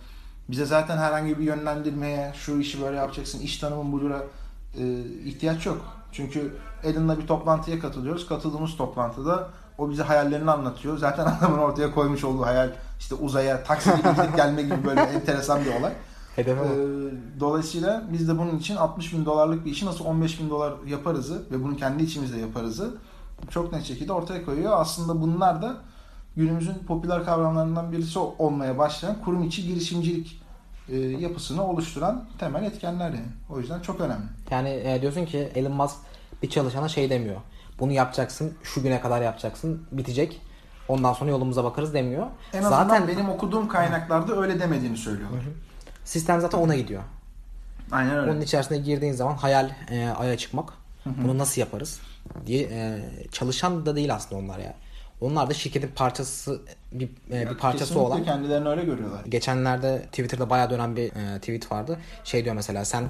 C: bize zaten herhangi bir yönlendirmeye, şu işi böyle yapacaksın, iş tanımı budura e, ihtiyaç yok. Çünkü Elon'la bir toplantıya katılıyoruz. Katıldığımız toplantıda o bize hayallerini anlatıyor. Zaten <laughs> adamın ortaya koymuş olduğu hayal işte uzaya taksi gidip <laughs> gelme gibi böyle enteresan bir olay.
B: Hedefe.
C: Ee, dolayısıyla biz de bunun için 60 bin dolarlık bir işi nasıl 15 bin dolar yaparızı ve bunu kendi içimizde yaparızı çok net şekilde ortaya koyuyor. Aslında bunlar da günümüzün popüler kavramlarından birisi olmaya başlayan kurum içi girişimcilik e, yapısını oluşturan temel etkenler yani. O yüzden çok önemli.
B: Yani e, diyorsun ki Elon Musk bir çalışana şey demiyor. Bunu yapacaksın, şu güne kadar yapacaksın, bitecek. Ondan sonra yolumuza bakarız demiyor.
C: En azından
B: zaten
C: benim okuduğum kaynaklarda öyle demediğini söylüyorlar.
B: sistem zaten ona gidiyor.
C: Aynen öyle.
B: Onun içerisine girdiğin zaman hayal e, aya çıkmak. Bunu nasıl yaparız diye e, çalışan da değil aslında onlar ya. Onlar da şirketin parçası bir, e, bir parçası olan.
C: kendilerini öyle görüyorlar.
B: Geçenlerde Twitter'da bayağı dönen bir e, tweet vardı. Şey diyor mesela sen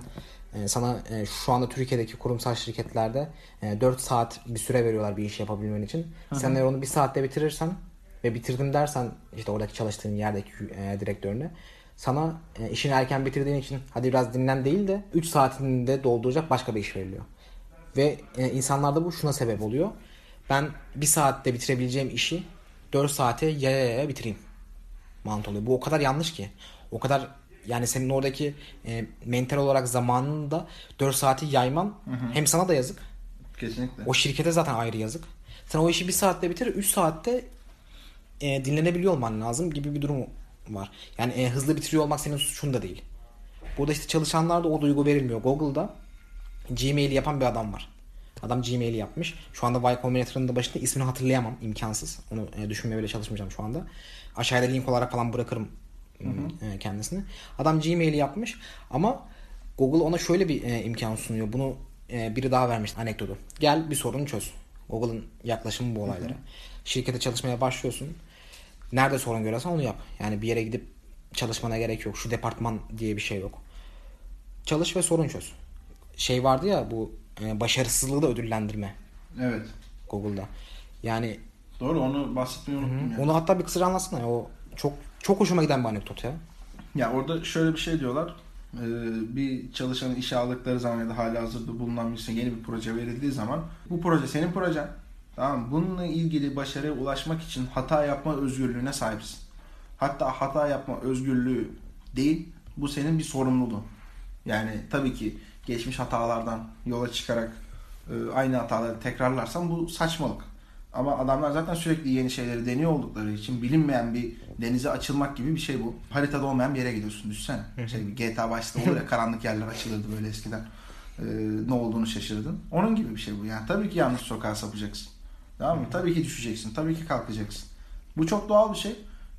B: e, sana e, şu anda Türkiye'deki kurumsal şirketlerde e, 4 saat bir süre veriyorlar bir iş yapabilmen için. Sen eğer onu bir saatte bitirirsen ve bitirdim dersen işte oradaki çalıştığın yerdeki e, direktörüne sana e, işini erken bitirdiğin için hadi biraz dinlen değil de 3 saatini de dolduracak başka bir iş veriliyor. Ve e, insanlarda bu şuna sebep oluyor. Ben bir saatte bitirebileceğim işi 4 saate yaya yaya bitireyim mantı oluyor. Bu o kadar yanlış ki. O kadar yani senin oradaki e, mental olarak zamanını da 4 saati yayman hem sana da yazık.
C: Kesinlikle.
B: O şirkete zaten ayrı yazık. Sen o işi bir saatte bitir, 3 saatte e, dinlenebiliyor olman lazım gibi bir durum var. Yani e, hızlı bitiriyor olmak senin suçun da değil. Burada işte çalışanlarda o duygu verilmiyor. Google'da Gmail'i yapan bir adam var. Adam Gmail'i yapmış. Şu anda Y Combinator'ın da başında ismini hatırlayamam. imkansız. Onu e, düşünmeye bile çalışmayacağım şu anda. Aşağıda link olarak falan bırakırım e, kendisini. Adam Gmail'i yapmış ama Google ona şöyle bir e, imkan sunuyor. Bunu e, biri daha vermiş anekdotu. Gel bir sorunu çöz. Google'ın yaklaşımı bu olaylara. Şirkete çalışmaya başlıyorsun. Nerede sorun görürsen onu yap. Yani bir yere gidip çalışmana gerek yok. Şu departman diye bir şey yok. Çalış ve sorun çöz. Şey vardı ya bu başarısızlığı da ödüllendirme
C: Evet.
B: Google'da. Yani
C: Doğru onu bahsetmeyi unuttum ya.
B: onu hatta bir kısaca anlatsana. ya. O çok çok hoşuma giden bir anekdot ya.
C: Ya orada şöyle bir şey diyorlar. Ee, bir çalışanı işe aldıkları zaman ya da hali hazırda bulunan birisine yeni bir proje verildiği zaman bu proje senin projen. Tamam mı? Bununla ilgili başarıya ulaşmak için hata yapma özgürlüğüne sahipsin. Hatta hata yapma özgürlüğü değil, bu senin bir sorumluluğun. Yani tabii ki geçmiş hatalardan yola çıkarak e, aynı hataları tekrarlarsan bu saçmalık. Ama adamlar zaten sürekli yeni şeyleri deniyor oldukları için bilinmeyen bir denize açılmak gibi bir şey bu. Haritada olmayan bir yere gidiyorsun düşünsene. Şey, GTA Vice'da olur ya <laughs> karanlık yerler açılırdı böyle eskiden. E, ne olduğunu şaşırdın. Onun gibi bir şey bu. Yani tabii ki yanlış sokağa sapacaksın. Tamam mı? Tabii ki düşeceksin. Tabii ki kalkacaksın. Bu çok doğal bir şey.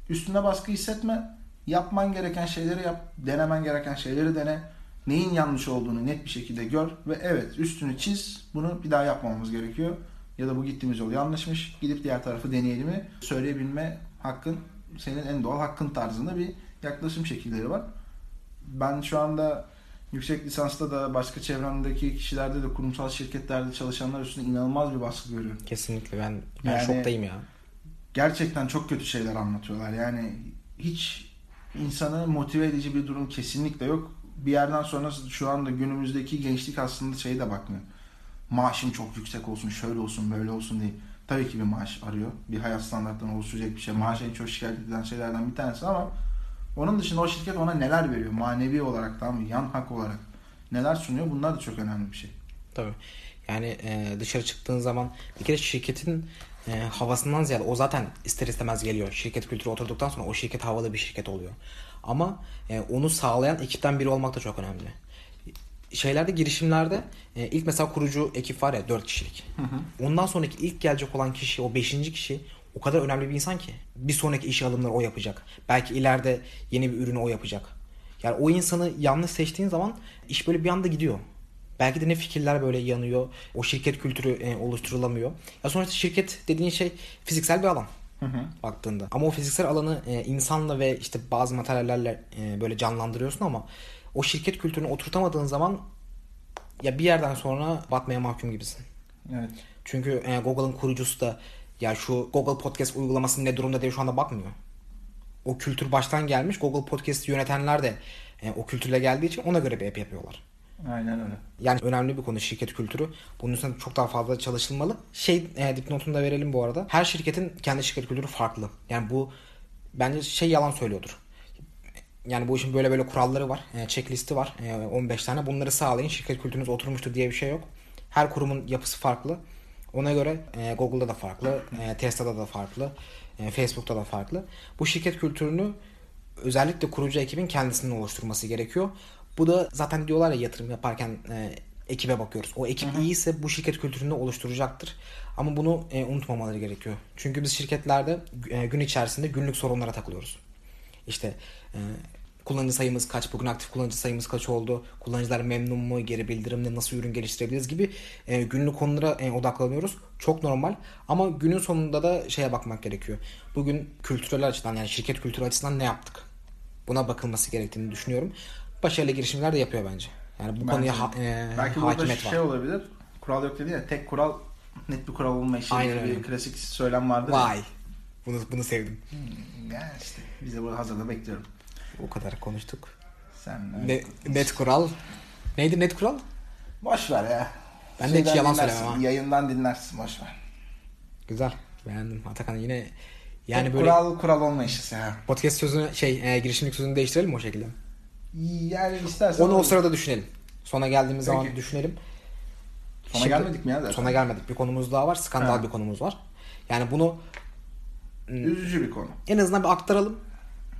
C: Üstüne baskı hissetme. Yapman gereken şeyleri yap. Denemen gereken şeyleri dene. Neyin yanlış olduğunu net bir şekilde gör. Ve evet üstünü çiz. Bunu bir daha yapmamamız gerekiyor. Ya da bu gittiğimiz yol yanlışmış. Gidip diğer tarafı deneyelim mi? Söyleyebilme hakkın senin en doğal hakkın tarzında bir yaklaşım şekilleri var. Ben şu anda yüksek lisansta da başka çevremdeki kişilerde de kurumsal şirketlerde çalışanlar üstünde inanılmaz bir baskı görüyorum.
B: Kesinlikle ben ben
C: Yani-
B: şoktayım ya.
C: Gerçekten çok kötü şeyler anlatıyorlar. Yani hiç insanı motive edici bir durum kesinlikle yok. Bir yerden sonra şu anda günümüzdeki gençlik aslında şeye de bakmıyor. Maaşım çok yüksek olsun, şöyle olsun, böyle olsun diye. Tabii ki bir maaş arıyor. Bir hayat standartlarını oluşturacak bir şey. Maaş en çok şikayet edilen şeylerden bir tanesi ama onun dışında o şirket ona neler veriyor? Manevi olarak, tamam mı? Yan hak olarak neler sunuyor? Bunlar da çok önemli bir şey.
B: Tabii. Yani e, dışarı çıktığın zaman bir kere şirketin e, havasından ziyade o zaten ister istemez geliyor. Şirket kültürü oturduktan sonra o şirket havalı bir şirket oluyor. Ama e, onu sağlayan ekipten biri olmak da çok önemli. Şeylerde girişimlerde e, ilk mesela kurucu ekip var ya 4 kişilik. Ondan sonraki ilk gelecek olan kişi o 5. kişi o kadar önemli bir insan ki. Bir sonraki iş alımları o yapacak. Belki ileride yeni bir ürünü o yapacak. Yani o insanı yanlış seçtiğin zaman iş böyle bir anda gidiyor. Belki de ne fikirler böyle yanıyor. O şirket kültürü e, oluşturulamıyor. Ya sonuçta şirket dediğin şey fiziksel bir alan. Baktığında. Ama o fiziksel alanı e, insanla ve işte bazı materyallerle e, böyle canlandırıyorsun ama o şirket kültürünü oturtamadığın zaman ya bir yerden sonra batmaya mahkum gibisin.
C: Evet.
B: Çünkü e, Google'ın kurucusu da ya şu Google Podcast uygulamasının ne durumda diye şu anda bakmıyor. O kültür baştan gelmiş. Google Podcast'ı yönetenler de e, o kültürle geldiği için ona göre bir app yapıyorlar.
C: Aynen öyle.
B: Yani önemli bir konu şirket kültürü. Bunun üstüne çok daha fazla çalışılmalı. Şey e, dipnotunu da verelim bu arada. Her şirketin kendi şirket kültürü farklı. Yani bu bence şey yalan söylüyordur. Yani bu işin böyle böyle kuralları var. E, checklisti var. E, 15 tane. Bunları sağlayın. Şirket kültürünüz oturmuştur diye bir şey yok. Her kurumun yapısı farklı. Ona göre e, Google'da da farklı. E, Tesla'da da farklı. E, Facebook'ta da farklı. Bu şirket kültürünü özellikle kurucu ekibin kendisinin oluşturması gerekiyor. Bu da zaten diyorlar ya yatırım yaparken e, ekibe bakıyoruz. O ekip iyiyse bu şirket kültürünü oluşturacaktır. Ama bunu e, unutmamaları gerekiyor. Çünkü biz şirketlerde e, gün içerisinde günlük sorunlara takılıyoruz. İşte e, kullanıcı sayımız kaç, bugün aktif kullanıcı sayımız kaç oldu, kullanıcılar memnun mu, geri bildirimle nasıl ürün geliştirebiliriz gibi e, günlük konulara e, odaklanıyoruz. Çok normal ama günün sonunda da şeye bakmak gerekiyor. Bugün kültürel açıdan yani şirket kültürü açısından ne yaptık? Buna bakılması gerektiğini düşünüyorum. Başarılı girişimler de yapıyor bence. Yani bu konuya ha, e,
C: Belki
B: hakimiyet var.
C: şey olabilir. Kural yok dedi ya. Tek kural net bir kural olma işi.
B: Aynen
C: bir
B: öyle.
C: klasik söylem vardır. ya.
B: Vay. Bunu bunu sevdim.
C: Yani işte biz de bunu hazırda bekliyorum.
B: O kadar konuştuk.
C: Sen
B: Ne, net kural. Neydi net kural?
C: Boş ver ya.
B: Ben de hiç
C: Şeyden
B: yalan söylemem ha.
C: Yayından dinlersin boş ver.
B: Güzel. Beğendim. Atakan yine yani
C: Tek
B: böyle
C: kural kural olma işi ya.
B: podcast sözünü şey e, girişimlik sözünü değiştirelim mi o şekilde?
C: Yani istersen
B: Onu o sırada düşünelim. Sona geldiğimiz
C: Peki.
B: zaman düşünelim.
C: Sona
B: Şimdi-
C: gelmedik mi ya zaten?
B: Sona gelmedik. Bir konumuz daha var. Skandal
C: Ha.
B: bir konumuz var. Yani bunu
C: Üzücü bir konu.
B: en azından bir aktaralım.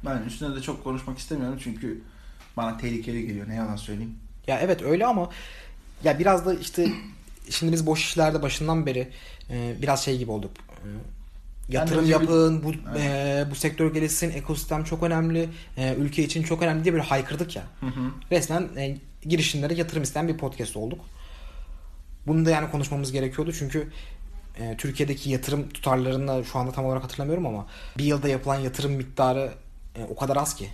C: Ben üstüne de çok konuşmak istemiyorum çünkü bana tehlikeli geliyor ne yalan söyleyeyim.
B: Ya evet öyle ama ya biraz da işte şimdi biz boş işlerde başından beri e, biraz şey gibi olduk. E, yatırım yapın, bu e, bu sektör gelişsin, ekosistem çok önemli, e, ülke için çok önemli diye böyle haykırdık ya. Resmen e, girişimlere yatırım isteyen bir podcast olduk. Bunu da yani konuşmamız gerekiyordu çünkü e, Türkiye'deki yatırım tutarlarını şu anda tam olarak hatırlamıyorum ama bir yılda yapılan yatırım miktarı e, o kadar az ki.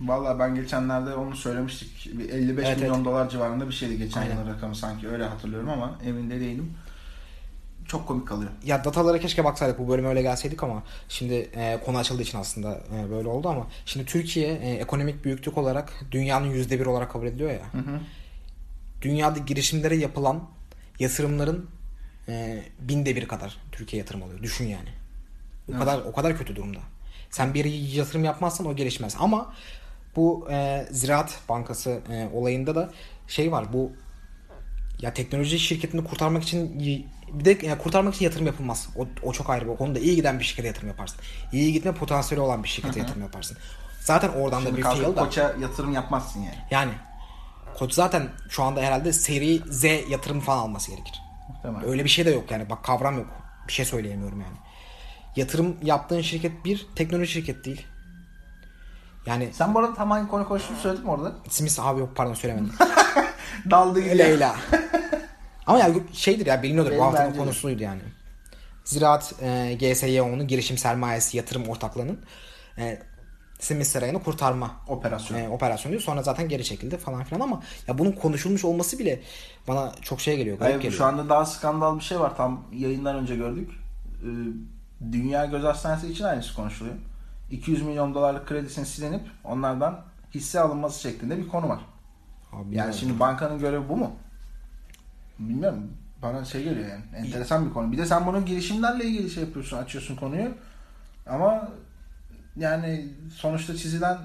C: Vallahi ben geçenlerde onu söylemiştik. Bir 55
B: Evet,
C: milyon
B: evet.
C: dolar civarında bir şeydi geçen
B: Aynen.
C: yılın rakamı sanki öyle hatırlıyorum ama emin de değilim. Çok komik kalıyor.
B: Ya datalara keşke baksaydık bu bölüme öyle gelseydik ama şimdi e, konu açıldığı için aslında e, böyle oldu ama şimdi Türkiye e, ekonomik büyüklük olarak dünyanın yüzde bir olarak kabul ediliyor ya. Dünyada girişimlere yapılan yatırımların e, binde bir kadar Türkiye yatırım alıyor. Düşün yani. O
C: Evet.
B: kadar o kadar kötü durumda. Sen bir yatırım yapmazsan o gelişmez. Ama bu e, Ziraat Bankası e, olayında da şey var. Bu ya teknoloji şirketini kurtarmak için bir de yani kurtarmak için yatırım yapılmaz. O, o çok ayrı bir konuda. iyi giden bir şirkete yatırım yaparsın. İyi gitme potansiyeli olan bir şirkete yatırım yaparsın. Zaten oradan da
C: Şimdi
B: bir
C: kalkıp
B: fail da.
C: koça yatırım yapmazsın yani.
B: Yani koç zaten şu anda herhalde seri Z yatırım falan alması gerekir.
C: Muhtemelen.
B: Öyle bir şey de yok yani. Bak kavram yok. Bir şey söyleyemiyorum yani. Yatırım yaptığın şirket bir teknoloji şirket değil. Yani
C: Sen bu arada tam hangi konu konuştuğunu söyledin mi orada?
B: Smith abi yok pardon söylemedim. <laughs>
C: Daldı gibi.
B: Leyla. <laughs> Ama ya şeydir ya biliniyordur.
C: Benim
B: Bu haftanın konusuydu yani. Ziraat e, GSYO'nun girişim sermayesi yatırım ortaklığının e, Simit Sarayı'nı kurtarma
C: Operasyon.
B: e, operasyonu diyor. Sonra zaten geri çekildi falan filan ama ya bunun konuşulmuş olması bile bana çok şey geliyor. Garip
C: Hayır,
B: geliyor.
C: şu anda daha skandal bir şey var. Tam yayından önce gördük. Ee, Dünya Göz Hastanesi için aynısı konuşuluyor. 200 milyon dolarlık kredisinin silinip onlardan hisse alınması şeklinde bir konu var.
B: Abi
C: Yani şimdi bankanın görevi bu mu? Bilmiyorum. Bana şey geliyor yani. Enteresan bir konu. Bir de sen bunun girişimlerle ilgili şey yapıyorsun, açıyorsun konuyu. Ama yani sonuçta çizilen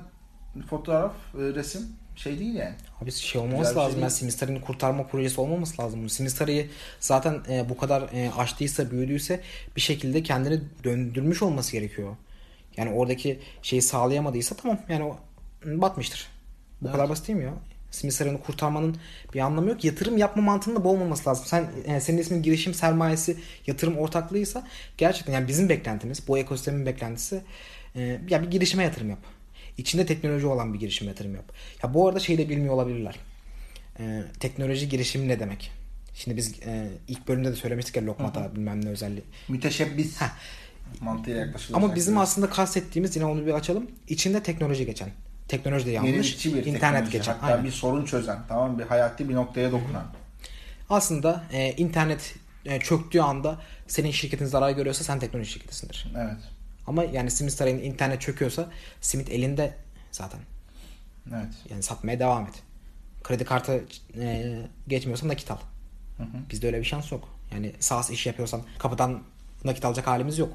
C: fotoğraf, e, resim şey değil yani.
B: Abi şey olmaması
C: Güzel şey
B: lazım.
C: değil.
B: yani Simistar'ın kurtarma projesi olmaması lazım. Simistar'ı zaten e, bu kadar e, açtıysa, büyüdüyse bir şekilde kendini döndürmüş olması gerekiyor. Yani oradaki şeyi sağlayamadıysa tamam yani batmıştır. Bu kadar basit değil mi ya? Simistar'ını kurtarmanın bir anlamı yok. Yatırım yapma mantığının da bu olmaması lazım. Sen e, senin ismin girişim sermayesi, yatırım ortaklığıysa gerçekten yani bizim beklentimiz, bu ekosistemin beklentisi e, ya bir girişime yatırım yap. İçinde teknoloji olan bir girişime yatırım yap. Ya bu arada şey de bilmiyor olabilirler. e, teknoloji girişimi ne demek? Şimdi biz e, ilk bölümde de söylemiştik ya lokmata bilmem ne özelliği.
C: Müteşebbis mantığıyla yaklaşılıyor.
B: Ama bizim aslında kastettiğimiz yine onu bir açalım. İçinde teknoloji geçen. Teknoloji de yanlış.
C: Bir
B: internet
C: teknoloji.
B: geçen.
C: Hatta
B: Aynen.
C: bir sorun çözen. Tamam bir hayati bir noktaya dokunan.
B: Aslında e, internet e, çöktüğü anda senin şirketin zarar görüyorsa sen teknoloji şirketisindir.
C: Evet.
B: Ama yani Simit Sarayı'nın internet çöküyorsa Simit elinde zaten.
C: Evet.
B: Yani satmaya devam et. Kredi kartı e, geçmiyorsan nakit al. Bizde öyle bir şans yok. Yani SaaS iş yapıyorsan kapıdan nakit alacak halimiz yok.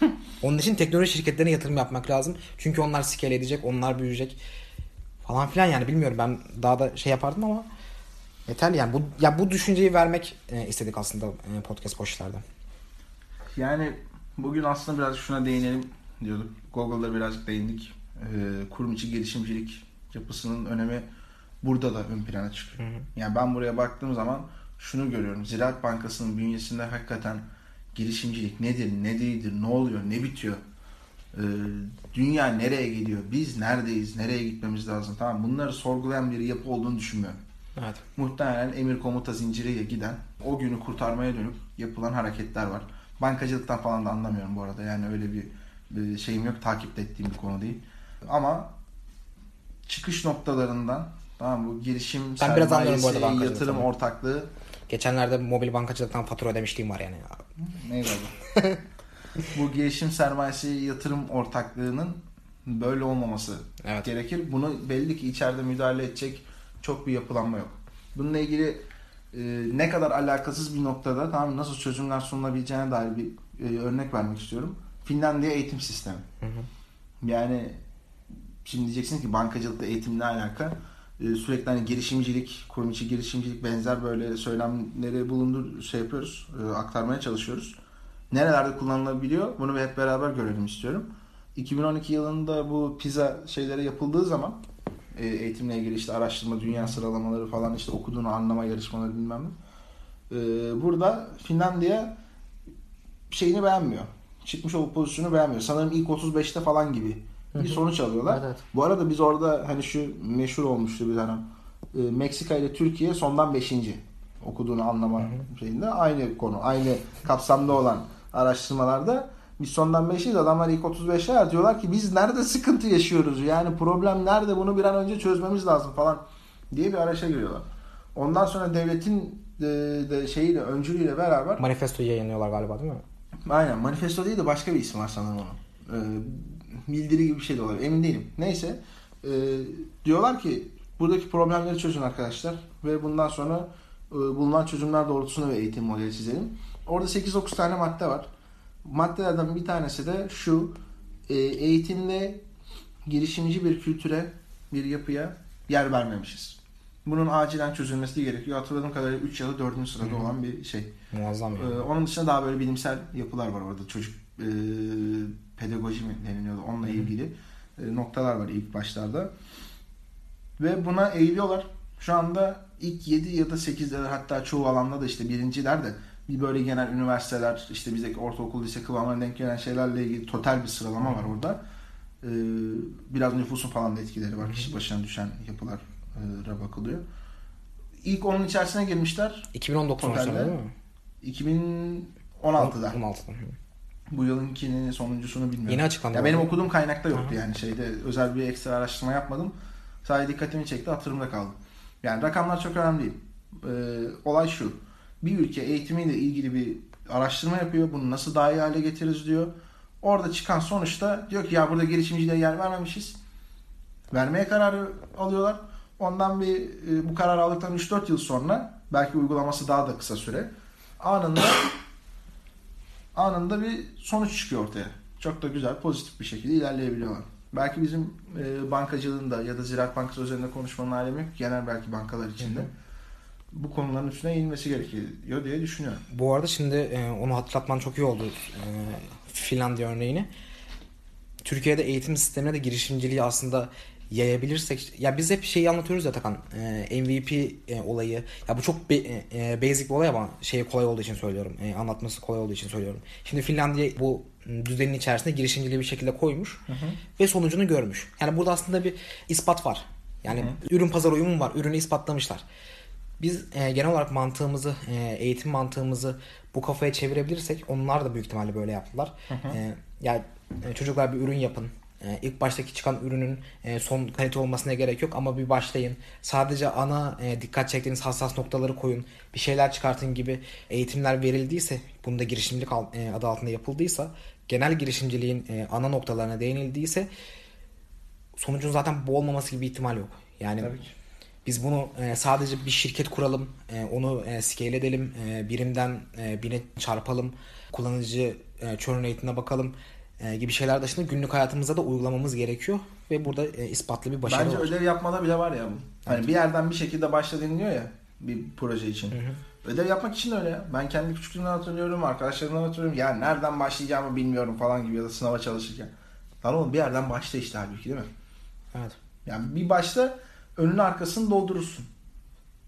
B: <laughs> Onun için teknoloji şirketlerine yatırım yapmak lazım. Çünkü onlar scale edecek, onlar büyüyecek falan filan yani bilmiyorum ben daha da şey yapardım ama yeterli yani bu ya bu düşünceyi vermek e, istedik aslında e, podcast boşlarda.
C: Yani bugün aslında biraz şuna değinelim diyorduk. Google'da birazcık değindik. Ee, kurum içi gelişimcilik yapısının önemi burada da ön plana çıkıyor. Yani ben buraya baktığım zaman şunu görüyorum. Ziraat Bankası'nın bünyesinde hakikaten girişimcilik nedir, ne değildir, ne oluyor, ne bitiyor? Ee, dünya nereye geliyor? Biz neredeyiz? Nereye gitmemiz lazım? Tamam bunları sorgulayan bir yapı olduğunu düşünmüyorum.
B: Evet.
C: Muhtemelen emir komuta zinciriyle giden o günü kurtarmaya dönük yapılan hareketler var. Bankacılıktan falan da anlamıyorum bu arada. Yani öyle bir, bir şeyim yok. Takip ettiğim bir konu değil. Ama çıkış noktalarından tamam bu girişim
B: Ben biraz anlıyorum bu arada
C: sermayesi, yatırım ortaklığı
B: Geçenlerde mobil bankacılıktan fatura ödemişliğim var yani.
C: Adı? <laughs> bu girişim sermayesi yatırım ortaklığının böyle olmaması
B: Evet.
C: gerekir. Bunu belli ki içeride müdahale edecek çok bir yapılanma yok. Bununla ilgili e, ne kadar alakasız bir noktada tamam nasıl çözümler sunulabileceğine dair bir e, örnek vermek istiyorum. Finlandiya eğitim sistemi. Yani şimdi diyeceksin ki bankacılıkla eğitim ne alaka? E, sürekli hani girişimcilik, kurum içi girişimcilik benzer böyle söylemleri bulundur şey yapıyoruz, e, aktarmaya çalışıyoruz. Nerelerde kullanılabiliyor? Bunu hep beraber görelim istiyorum. 2012 yılında bu PISA şeyleri yapıldığı zaman e, eğitimle ilgili işte araştırma, dünya sıralamaları falan işte okuduğunu anlama yarışmaları bilmem ne. E, burada Finlandiya şeyini beğenmiyor. Çıkmış olup pozisyonu beğenmiyor. Sanırım ilk 35'te falan gibi bir sonuç alıyorlar.
B: Evet.
C: Bu arada biz orada hani şu meşhur olmuştu bir tane. E, Meksika ile Türkiye sondan 5. okuduğunu anlama şeyinde aynı konu, aynı kapsamda olan araştırmalarda biz sondan 5'iyiz. Adamlar ilk 35'ler diyorlar ki biz nerede sıkıntı yaşıyoruz? Yani problem nerede? Bunu bir an önce çözmemiz lazım falan diye bir araşa giriyorlar. Ondan sonra devletin de, de şeyiyle öncülüğüyle beraber
B: Manifestoyu yayınlıyorlar galiba değil mi?
C: Aynen. Manifesto değil de başka bir isim var sanırım onun. Ee, bildiri gibi bir şey de olabilir. Emin değilim. Neyse. Ee, diyorlar ki buradaki problemleri çözün arkadaşlar. Ve bundan sonra e, bulunan çözümler doğrultusunda bir eğitim modeli çizelim. Orada 8-9 tane madde var. Maddelerden bir tanesi de şu. E, eğitimde girişimci bir kültüre, bir yapıya yer vermemişiz. Bunun acilen çözülmesi gerekiyor. Hatırladığım kadarıyla 3 ya da 4. sırada olan bir şey.
B: Muazzam yani.
C: Ee, onun dışında daha böyle bilimsel yapılar var orada. Çocuk e, pedagoji mi deniliyordu onunla ilgili e, noktalar var ilk başlarda. Ve buna eğiliyorlar. Şu anda ilk 7 ya da 8'de hatta çoğu alanda da işte birinciler de bir böyle genel üniversiteler işte bizdeki ortaokul lise kıvamına denk gelen şeylerle ilgili total bir sıralama var orada. Ee, biraz nüfusun falan da etkileri var. Kişi başına düşen yapılara bakılıyor. İlk onun içerisine girmişler.
B: 2019
C: Totalde-
B: sonuçları değil mi?
C: 2016'da.
B: 16'da.
C: Bu yılınkinin sonuncusunu bilmiyorum.
B: Yeni açıklandı
C: Ya benim okuduğum kaynakta yoktu
B: Aha.
C: yani şeyde özel bir ekstra araştırma yapmadım. Sadece dikkatimi çekti hatırımda kaldı. Yani rakamlar çok önemli değil. Ee, olay şu. Bir ülke eğitimiyle ilgili bir araştırma yapıyor. Bunu nasıl daha iyi hale getiririz diyor. Orada çıkan sonuçta diyor ki ya burada girişimciliğe yer vermemişiz. Vermeye kararı alıyorlar. Ondan bir e, bu kararı aldıktan 3-4 yıl sonra belki uygulaması daha da kısa süre anında anında bir sonuç çıkıyor ortaya. Çok da güzel, pozitif bir şekilde ilerleyebiliyorlar. Belki bizim e, bankacılığında ya da Ziraat Bankası üzerinde konuşmanın alemi yok. Genel belki bankalar içinde.
B: Hı hı.
C: Bu konuların üstüne eğilmesi gerekiyor diye düşünüyorum.
B: Bu arada şimdi e, onu hatırlatman çok iyi oldu. E, Finlandiya örneğini. Türkiye'de eğitim sistemine de girişimciliği aslında yayabilirsek ya biz hep şeyi anlatıyoruz ya Takan e, MVP e, olayı. Ya bu çok be- e, basic bir olay ama şey kolay olduğu için söylüyorum e, anlatması kolay olduğu için söylüyorum. Şimdi Finlandiya bu düzenin içerisinde girişimciliği bir şekilde koymuş ve sonucunu görmüş. Yani burada aslında bir ispat var. Yani ürün pazar uyumu var ürünü ispatlamışlar. Biz e, genel olarak mantığımızı, e, eğitim mantığımızı bu kafaya çevirebilirsek onlar da büyük ihtimalle böyle yaptılar. E, yani e, çocuklar bir ürün yapın. E, ilk baştaki çıkan ürünün e, son kalite olmasına gerek yok ama bir başlayın. Sadece ana e, dikkat çektiğiniz hassas noktaları koyun. Bir şeyler çıkartın gibi eğitimler verildiyse, bunda girişimcilik e, adı altında yapıldıysa, genel girişimciliğin e, ana noktalarına değinildiyse sonucun zaten bu olmaması gibi ihtimal yok. Yani
C: Tabii ki.
B: biz bunu e, sadece bir şirket kuralım, e, onu e, scale edelim, e, birimden e, bine çarpalım, kullanıcı e, churn rate'ine bakalım gibi şeyler dışında günlük hayatımızda da uygulamamız gerekiyor ve burada e, ispatlı bir başarı
C: Bence
B: var.
C: ödev yapmada bile var ya bu. Hani bir yerden bir şekilde başla deniliyor ya bir proje için. Ödev yapmak için de öyle ya. Ben kendi küçüklüğümden hatırlıyorum, arkadaşlarımdan hatırlıyorum. Ya nereden başlayacağımı bilmiyorum falan gibi ya da sınava çalışırken. Lan oğlum bir yerden başla işte halbuki değil mi?
B: Evet.
C: Yani bir başta önünü arkasını doldurursun.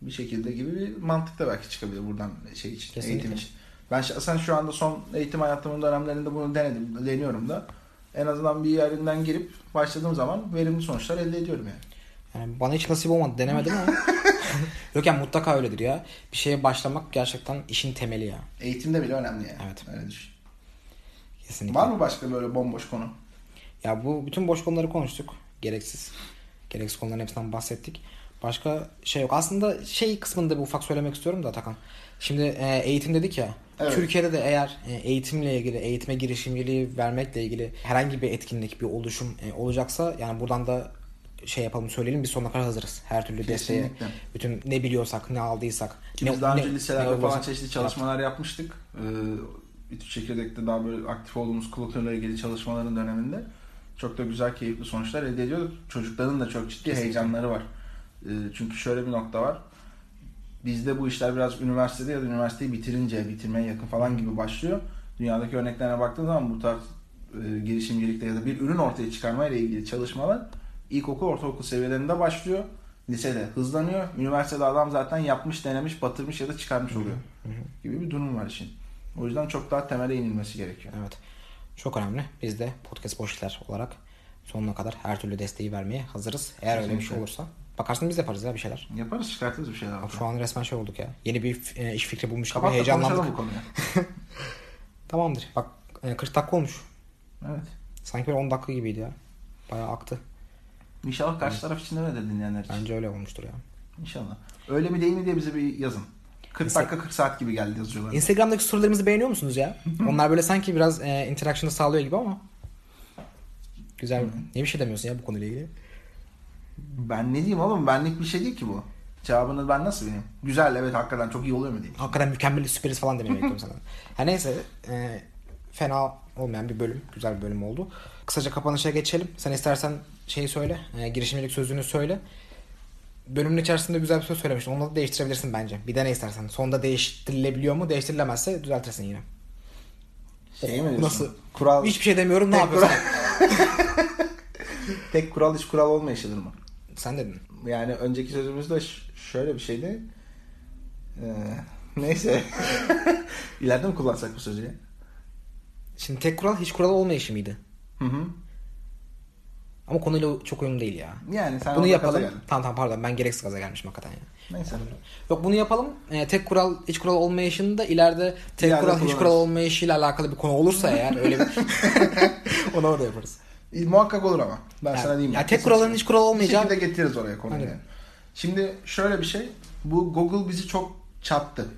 C: Bir şekilde gibi bir mantık da belki çıkabilir buradan şey için,
B: Kesinlikle.
C: eğitim için. Ben şahsen şu anda son eğitim hayatımın dönemlerinde bunu denedim, deniyorum da. En azından bir yerinden girip başladığım zaman verimli sonuçlar elde ediyorum yani.
B: Yani bana hiç nasip olmadı denemedim ama <laughs> yok yani mutlaka öyledir ya. Bir şeye başlamak gerçekten işin temeli ya.
C: Eğitimde bile önemli yani.
B: Evet.
C: Öyle düşün.
B: Kesinlikle.
C: Var mı başka böyle bomboş konu?
B: Ya bu bütün boş konuları konuştuk. Gereksiz. Gereksiz konuların hepsinden bahsettik. Başka şey yok. Aslında şey kısmında bir ufak söylemek istiyorum da Takan. Şimdi e, eğitim dedik ya.
C: Evet.
B: Türkiye'de de eğer e, eğitimle ilgili, eğitime girişimciliği vermekle ilgili herhangi bir etkinlik, bir oluşum e, olacaksa yani buradan da şey yapalım söyleyelim biz sonuna kadar hazırız. Her türlü desteğe. Bütün ne biliyorsak, ne aldıysak.
C: Ki
B: ne,
C: biz daha
B: ne-
C: önce liselerde
B: ne
C: falan çeşitli çalışmalar yapmıştık. Ee, İTÜ Çekirdek'te daha böyle aktif olduğumuz kulüplerle ilgili çalışmaların döneminde çok da güzel, keyifli sonuçlar elde ediyorduk. Çocukların da çok ciddi
B: Kesinlikle.
C: heyecanları var. Ee, çünkü şöyle bir nokta var. Bizde bu işler biraz üniversitede ya da üniversiteyi bitirince, bitirmeye yakın falan gibi başlıyor. Dünyadaki örneklerine baktığın zaman bu tarz e, girişimcilikte ya da bir ürün ortaya çıkarma ile ilgili çalışmalar ilkokul, ortaokul seviyelerinde başlıyor. Lisede hızlanıyor. Üniversitede adam zaten yapmış, denemiş, batırmış ya da çıkarmış oluyor. Gibi bir durum var işin. O yüzden çok daha temele inilmesi gerekiyor.
B: Evet. Çok önemli. Biz de podcast boş işler olarak sonuna kadar her türlü desteği vermeye hazırız. Eğer öyle bir şey
C: Kesinlikle.
B: olursa. Bakarsın biz de yaparız ya bir şeyler.
C: Yaparız, çıkartırız bir şeyler.
B: Bak şu an resmen şey olduk ya. Yeni bir e, iş fikri bulmuş gibi
C: Kapat da
B: heyecanlandık.
C: bu konuyu. <laughs>
B: Tamamdır. Bak e, 40 dakika olmuş.
C: Evet.
B: Sanki böyle 10 dakika gibiydi ya. Bayağı aktı.
C: İnşallah karşı taraf için de öyledir dinleyenler için.
B: Bence öyle olmuştur ya.
C: İnşallah. Öyle mi değil mi diye bize bir yazın. 40
B: Insta-
C: dakika 40 saat gibi geldi yazıcılar.
B: Instagram'daki storylerimizi beğeniyor musunuz ya? <laughs> Onlar böyle sanki biraz e, interaction'ı sağlıyor gibi ama. Güzel. Niye bir şey demiyorsun ya bu konuyla ilgili?
C: Ben ne diyeyim oğlum benlik bir şey değil ki bu. Cevabını ben nasıl vereyim? Güzel evet hakikaten çok iyi oluyor mu diyeyim.
B: Hakikaten mükemmel süperiz falan demeyi bekliyorum sana. <laughs> Ha neyse. e, fena olmayan bir bölüm. Güzel bir bölüm oldu. Kısaca kapanışa geçelim. Sen istersen şeyi söyle. E, girişimcilik sözünü söyle. Bölümün içerisinde güzel bir söz söylemiştin. Onu da değiştirebilirsin bence. Bir de ne istersen. Sonunda değiştirilebiliyor mu? Değiştirilemezse düzeltirsin yine.
C: Şey mi diyorsun?
B: Nasıl?
C: Kural,
B: Hiçbir şey demiyorum. Ne
C: Tek
B: yapıyorsun? <laughs>
C: tek kural hiç kural olmayışıdır mı?
B: Sen dedin.
C: Yani önceki sözümüzde şöyle bir şeydi. Ee, neyse. <laughs> İleride mi kullansak bu sözü ya?
B: Şimdi tek kural hiç kural olmayışı mıydı?
C: Hı hı.
B: Ama konuyla çok uyumlu değil ya.
C: Yani sen
B: bunu yapalım. Tamam tamam pardon ben gereksiz gaza gelmişim hakikaten ya.
C: Neyse.
B: Yok bunu yapalım. Ee, tek kural hiç kural olmayışında ileride tek
C: İleride
B: kural hiç
C: kullanırız.
B: kural olmayışıyla alakalı bir konu olursa eğer öyle bir <laughs> <laughs> onu orada yaparız.
C: Muhakkak olur ama. Ben
B: Yani-
C: sana diyeyim.
B: ya tek kuralın hiç kural olmayacağı-
C: Bir şekilde getiririz oraya konuyu. Yani. Şimdi şöyle bir şey. Bu Google bizi çok çattı.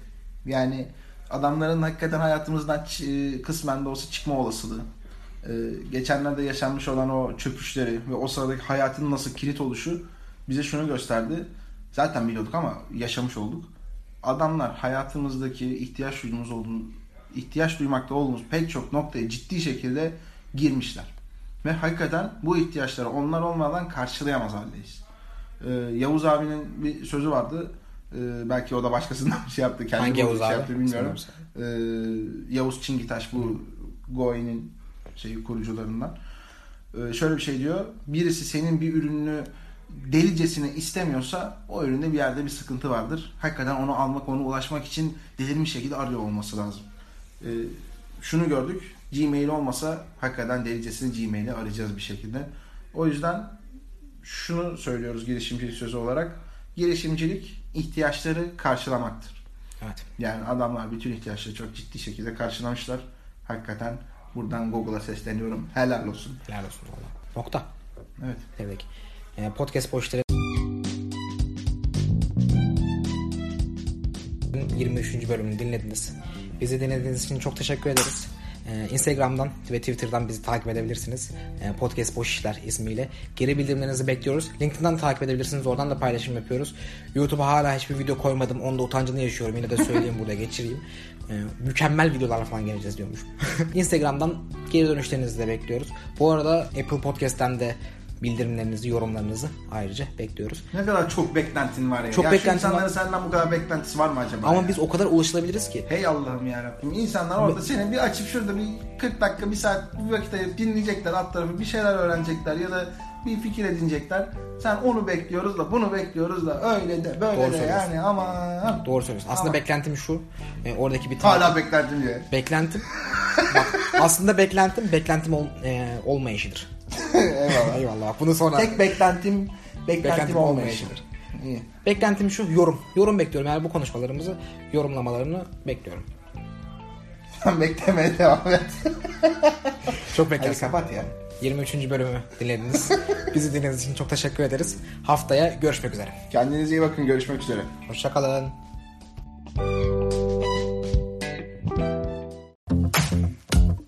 C: Yani adamların hakikaten hayatımızdan e, kısmen de olsa çıkma olasılığı. Ee, geçenlerde yaşanmış olan o çöküşleri ve o sıradaki hayatın nasıl kilit oluşu bize şunu gösterdi. Zaten biliyorduk ama yaşamış olduk. Adamlar hayatımızdaki ihtiyaç duyduğumuz olduğu, ihtiyaç duymakta olduğumuz pek çok noktaya ciddi şekilde girmişler. Ve hakikaten bu ihtiyaçları onlar olmadan karşılayamaz haldeyiz. Ee, Yavuz abinin bir sözü vardı. Ee, belki o da başkasından bir <laughs> şey yaptı. Kendi
B: Hangi Yavuz
C: şey
B: abi?
C: yaptı bilmiyorum. Ee, Yavuz Çingitaş bu Goi'nin şeyi kurucularından. Ee, şöyle bir şey diyor. Birisi senin bir ürününü delicesine istemiyorsa o üründe bir yerde bir sıkıntı vardır. Hakikaten onu almak, onu ulaşmak için delirmiş şekilde arıyor olması lazım. Ee, şunu gördük. Gmail olmasa hakikaten delicesini Gmail'i arayacağız bir şekilde. O yüzden şunu söylüyoruz girişimcilik sözü olarak. girişimcilik ihtiyaçları karşılamaktır.
B: Evet.
C: Yani adamlar bütün ihtiyaçları çok ciddi şekilde karşılamışlar. Hakikaten buradan Google'a sesleniyorum. Helal olsun.
B: Helal olsun valla. Nokta.
C: Evet.
B: Tebrik. Ee, podcast boşları 23. bölümünü dinlediniz. Bizi dinlediğiniz için çok teşekkür ederiz. Ee, Instagram'dan ve Twitter'dan bizi takip edebilirsiniz. Ee, Podcast Boş İşler ismiyle. Geri bildirimlerinizi bekliyoruz. LinkedIn'den takip edebilirsiniz. Oradan da paylaşım yapıyoruz. YouTube'a hala hiçbir video koymadım. Onun da utancını yaşıyorum. Yine de söyleyeyim burada geçireyim. Ee, mükemmel videolar falan geleceğiz diyormuş. <laughs> Instagram'dan geri dönüşlerinizi de bekliyoruz. Bu arada Apple Podcast'ten de bildirimlerinizi, yorumlarınızı ayrıca bekliyoruz.
C: Ne kadar çok beklentin var ya.
B: Çok
C: ya
B: beklentim
C: şu insanların
B: var.
C: senden bu kadar beklentisi var mı acaba?
B: Ama
C: ya?
B: biz o kadar ulaşılabiliriz ki.
C: Hey Allah'ım yarabbim. İnsanlar orada seni bir açıp şurada bir 40 dakika, bir saat, bir vakit ayırıp dinleyecekler alt tarafı. Bir şeyler öğrenecekler ya da bir fikir edinecekler. Sen onu bekliyoruz da bunu bekliyoruz da öyle de böyle
B: Doğru
C: de yani aman.
B: Doğru söylüyorsun. Aslında
C: Tamam.
B: beklentim şu. e, oradaki bir
C: Hala beklentim diye.
B: Beklentim. bak, <laughs> aslında beklentim beklentim ol, e, olmayışıdır. <laughs>
C: Eyvallah.
B: Eyvallah. Bunu sonra.
C: Tek beklentim beklentim,
B: Beklentim
C: olmayışıdır. İyi.
B: Beklentim şu. Yorum. Yorum bekliyorum. Yani bu konuşmalarımızı yorumlamalarını bekliyorum.
C: Sen beklemeye devam et. <laughs>
B: Çok
C: Hadi
B: beklersin.
C: kapat ya.
B: 23. bölümü dinlediniz. <laughs> Bizi dinlediğiniz için çok teşekkür ederiz. Haftaya görüşmek üzere.
C: Kendinize iyi bakın. Görüşmek üzere.
B: Hoşçakalın.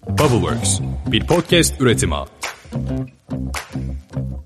A: Bubbleworks bir podcast üretimi. thank you